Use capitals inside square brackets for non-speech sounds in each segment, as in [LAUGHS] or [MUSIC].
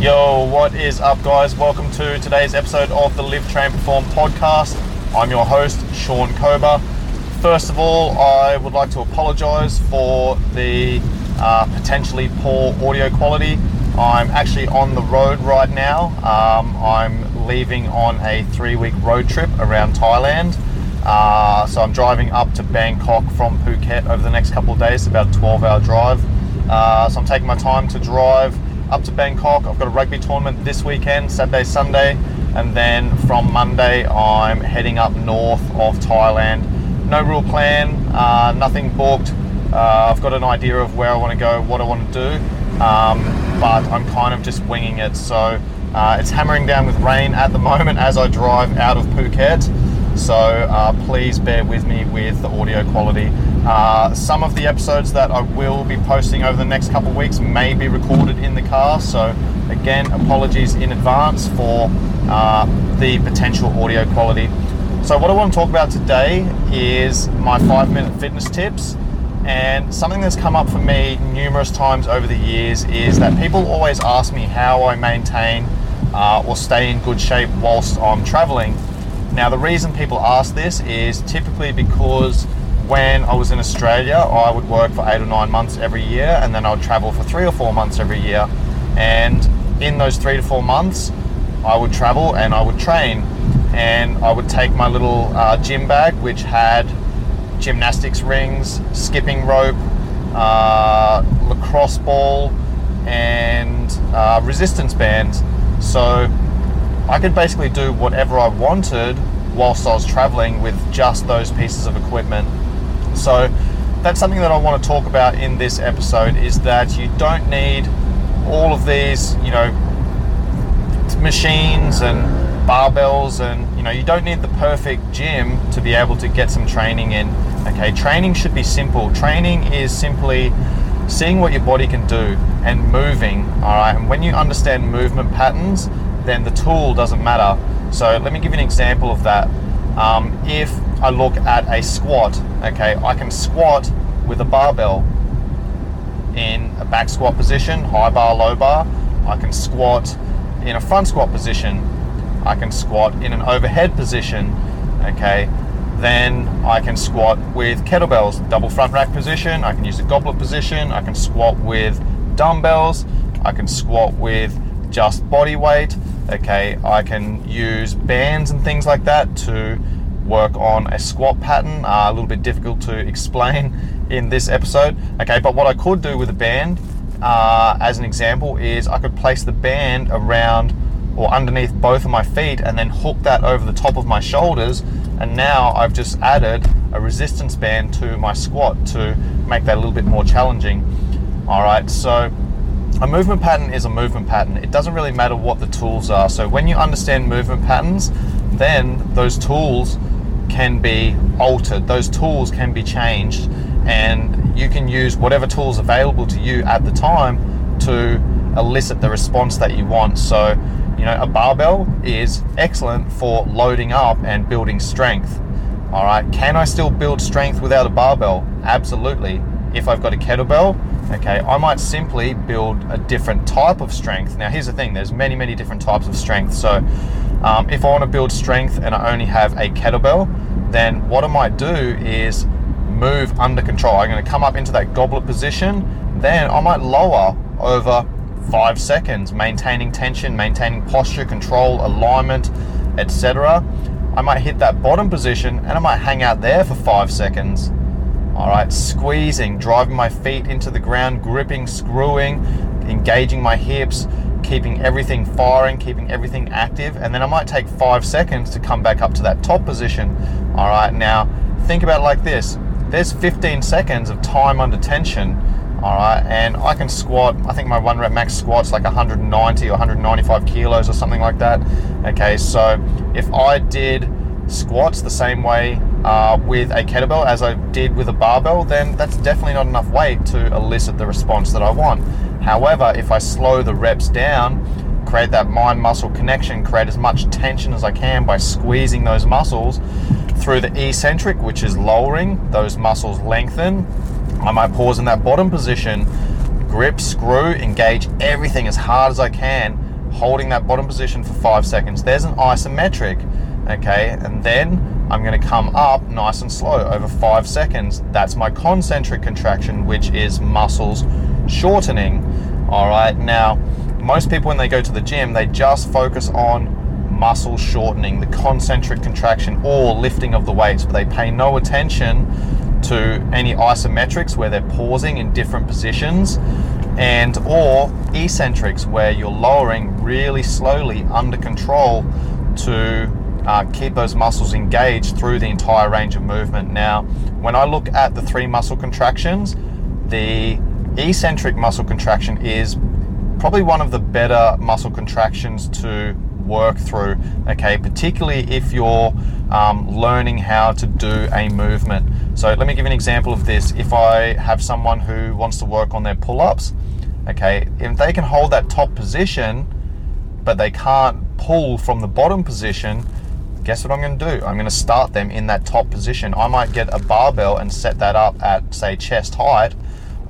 Yo, what is up, guys? Welcome to today's episode of the Live Train Perform podcast. I'm your host, Sean Kober. First of all, I would like to apologize for the uh, potentially poor audio quality. I'm actually on the road right now. Um, I'm leaving on a three week road trip around Thailand. Uh, so I'm driving up to Bangkok from Phuket over the next couple of days, about a 12 hour drive. Uh, so I'm taking my time to drive up to Bangkok. I've got a rugby tournament this weekend, Saturday, Sunday, and then from Monday I'm heading up north of Thailand. No real plan, uh, nothing booked. Uh, I've got an idea of where I want to go, what I want to do, um, but I'm kind of just winging it. So uh, it's hammering down with rain at the moment as I drive out of Phuket. So uh, please bear with me with the audio quality. Uh, some of the episodes that I will be posting over the next couple of weeks may be recorded in the car. So again, apologies in advance for uh, the potential audio quality. So what I want to talk about today is my five minute fitness tips. And something that's come up for me numerous times over the years is that people always ask me how I maintain uh, or stay in good shape whilst I'm traveling. Now, the reason people ask this is typically because when I was in Australia, I would work for eight or nine months every year, and then I would travel for three or four months every year. And in those three to four months, I would travel and I would train. And I would take my little uh, gym bag, which had gymnastics rings, skipping rope, uh, lacrosse ball, and uh, resistance bands. So I could basically do whatever I wanted whilst I was traveling with just those pieces of equipment. So that's something that I want to talk about in this episode is that you don't need all of these, you know, machines and barbells and you know, you don't need the perfect gym to be able to get some training in. Okay, training should be simple. Training is simply seeing what your body can do and moving, all right? And when you understand movement patterns, then the tool doesn't matter. So let me give you an example of that. Um, if I look at a squat, okay, I can squat with a barbell in a back squat position, high bar, low bar. I can squat in a front squat position. I can squat in an overhead position, okay. Then I can squat with kettlebells, double front rack position. I can use a goblet position. I can squat with dumbbells. I can squat with just body weight. Okay, I can use bands and things like that to work on a squat pattern. Uh, a little bit difficult to explain [LAUGHS] in this episode. Okay, but what I could do with a band, uh, as an example, is I could place the band around or underneath both of my feet and then hook that over the top of my shoulders. And now I've just added a resistance band to my squat to make that a little bit more challenging. All right, so a movement pattern is a movement pattern. It doesn't really matter what the tools are. So when you understand movement patterns, then those tools can be altered. Those tools can be changed and you can use whatever tools available to you at the time to elicit the response that you want. So, you know, a barbell is excellent for loading up and building strength. All right, can I still build strength without a barbell? Absolutely. If I've got a kettlebell, okay, I might simply build a different type of strength. Now, here's the thing there's many, many different types of strength. So, um, if I want to build strength and I only have a kettlebell, then what I might do is move under control. I'm going to come up into that goblet position, then I might lower over five seconds, maintaining tension, maintaining posture, control, alignment, etc. I might hit that bottom position and I might hang out there for five seconds. All right, squeezing, driving my feet into the ground, gripping, screwing, engaging my hips, keeping everything firing, keeping everything active, and then I might take five seconds to come back up to that top position. All right, now think about it like this there's 15 seconds of time under tension. All right, and I can squat. I think my one rep max squat's like 190 or 195 kilos or something like that. Okay, so if I did squats the same way uh, with a kettlebell as I did with a barbell, then that's definitely not enough weight to elicit the response that I want. However, if I slow the reps down, create that mind muscle connection, create as much tension as I can by squeezing those muscles through the eccentric, which is lowering, those muscles lengthen. I might pause in that bottom position, grip, screw, engage everything as hard as I can holding that bottom position for five seconds. There's an isometric, okay? And then I'm gonna come up nice and slow over five seconds. That's my concentric contraction, which is muscles shortening. All right, now, most people when they go to the gym, they just focus on muscle shortening, the concentric contraction, or lifting of the weights, but they pay no attention to any isometrics where they're pausing in different positions and or eccentrics where you're lowering really slowly under control to uh, keep those muscles engaged through the entire range of movement. Now, when I look at the three muscle contractions, the eccentric muscle contraction is probably one of the better muscle contractions to work through, okay, particularly if you're um, learning how to do a movement. So, let me give an example of this. If I have someone who wants to work on their pull ups, okay, if they can hold that top position, but they can't pull from the bottom position, guess what I'm going to do? I'm going to start them in that top position. I might get a barbell and set that up at, say, chest height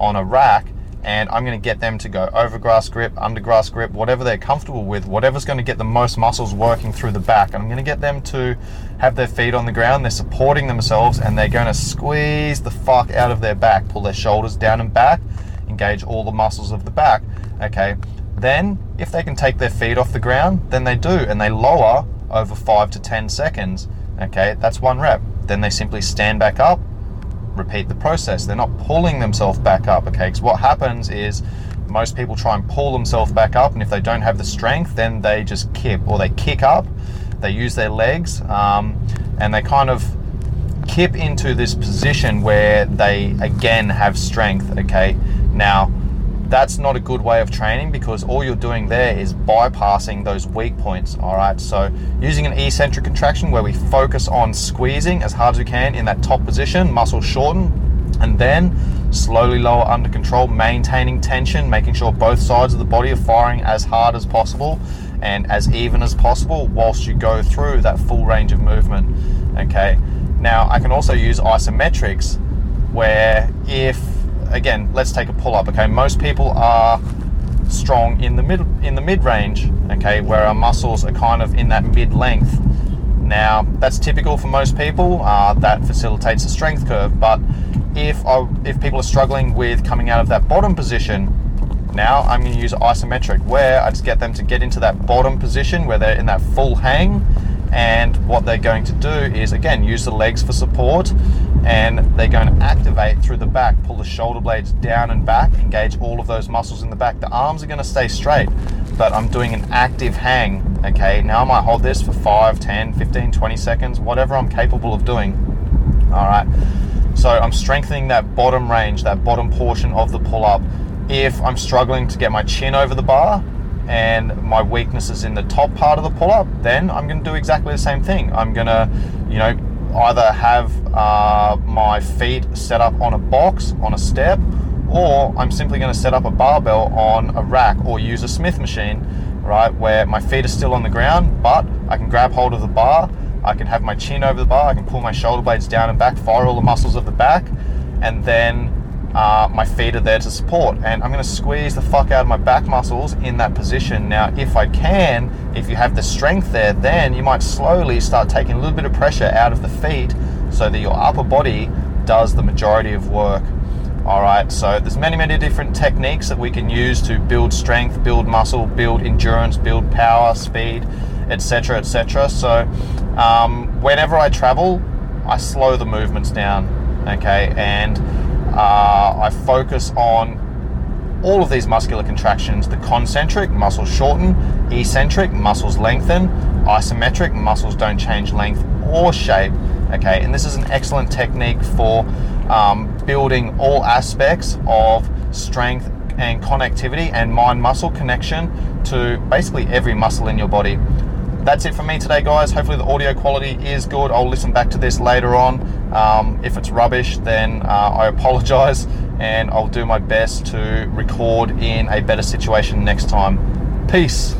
on a rack, and I'm going to get them to go over grasp grip, under grasp grip, whatever they're comfortable with, whatever's going to get the most muscles working through the back. I'm going to get them to have their feet on the ground, they're supporting themselves, and they're going to squeeze the fuck out of their back, pull their shoulders down and back, engage all the muscles of the back. Okay, then if they can take their feet off the ground, then they do, and they lower over five to 10 seconds. Okay, that's one rep. Then they simply stand back up, repeat the process. They're not pulling themselves back up. Okay, because what happens is most people try and pull themselves back up, and if they don't have the strength, then they just kip or they kick up. They use their legs, um, and they kind of kip into this position where they again have strength. Okay, now that's not a good way of training because all you're doing there is bypassing those weak points. All right, so using an eccentric contraction where we focus on squeezing as hard as we can in that top position, muscle shorten, and then slowly lower under control, maintaining tension, making sure both sides of the body are firing as hard as possible and as even as possible whilst you go through that full range of movement. Okay, now I can also use isometrics where if again, let's take a pull up. Okay, most people are strong in the mid in the mid range. Okay, where our muscles are kind of in that mid length. Now that's typical for most people. Uh, that facilitates a strength curve. But if I, if people are struggling with coming out of that bottom position, now I'm going to use isometric, where I just get them to get into that bottom position where they're in that full hang and what they're going to do is again use the legs for support. And they're going to activate through the back pull the shoulder blades down and back engage all of those muscles in the back. The arms are going to stay straight but i'm doing an active hang okay? Now i might hold this for 5 10 15 20 seconds whatever i'm capable of doing all right? So i'm strengthening that bottom range that bottom portion of the pull up if i'm struggling to get my chin over the bar and my weakness is in the top part of the pull up, then I'm going to do exactly the same thing. I'm going to, you know, either have uh, my feet set up on a box, on a step, or I'm simply going to set up a barbell on a rack or use a Smith machine, right, where my feet are still on the ground, but I can grab hold of the bar, I can have my chin over the bar, I can pull my shoulder blades down and back, fire all the muscles of the back, and then uh, my feet are there to support and I'm going to squeeze the fuck out of my back muscles in that position. Now, if I can, if you have the strength there, then you might slowly start taking a little bit of pressure out of the feet so that your upper body does the majority of work. All right, so there's many, many different techniques that we can use to build strength, build muscle, build endurance, build power, speed, etc., etc. So, um, whenever I travel, I slow the movements down, okay, and I focus on all of these muscular contractions the concentric, muscles shorten, eccentric, muscles lengthen, isometric, muscles don't change length or shape. Okay, and this is an excellent technique for um, building all aspects of strength and connectivity and mind muscle connection to basically every muscle in your body that's it for me today, guys. Hopefully, the audio quality is good. I'll listen back to this later on. Um, if it's rubbish, then uh, I apologize and I'll do my best to record in a better situation next time. Peace.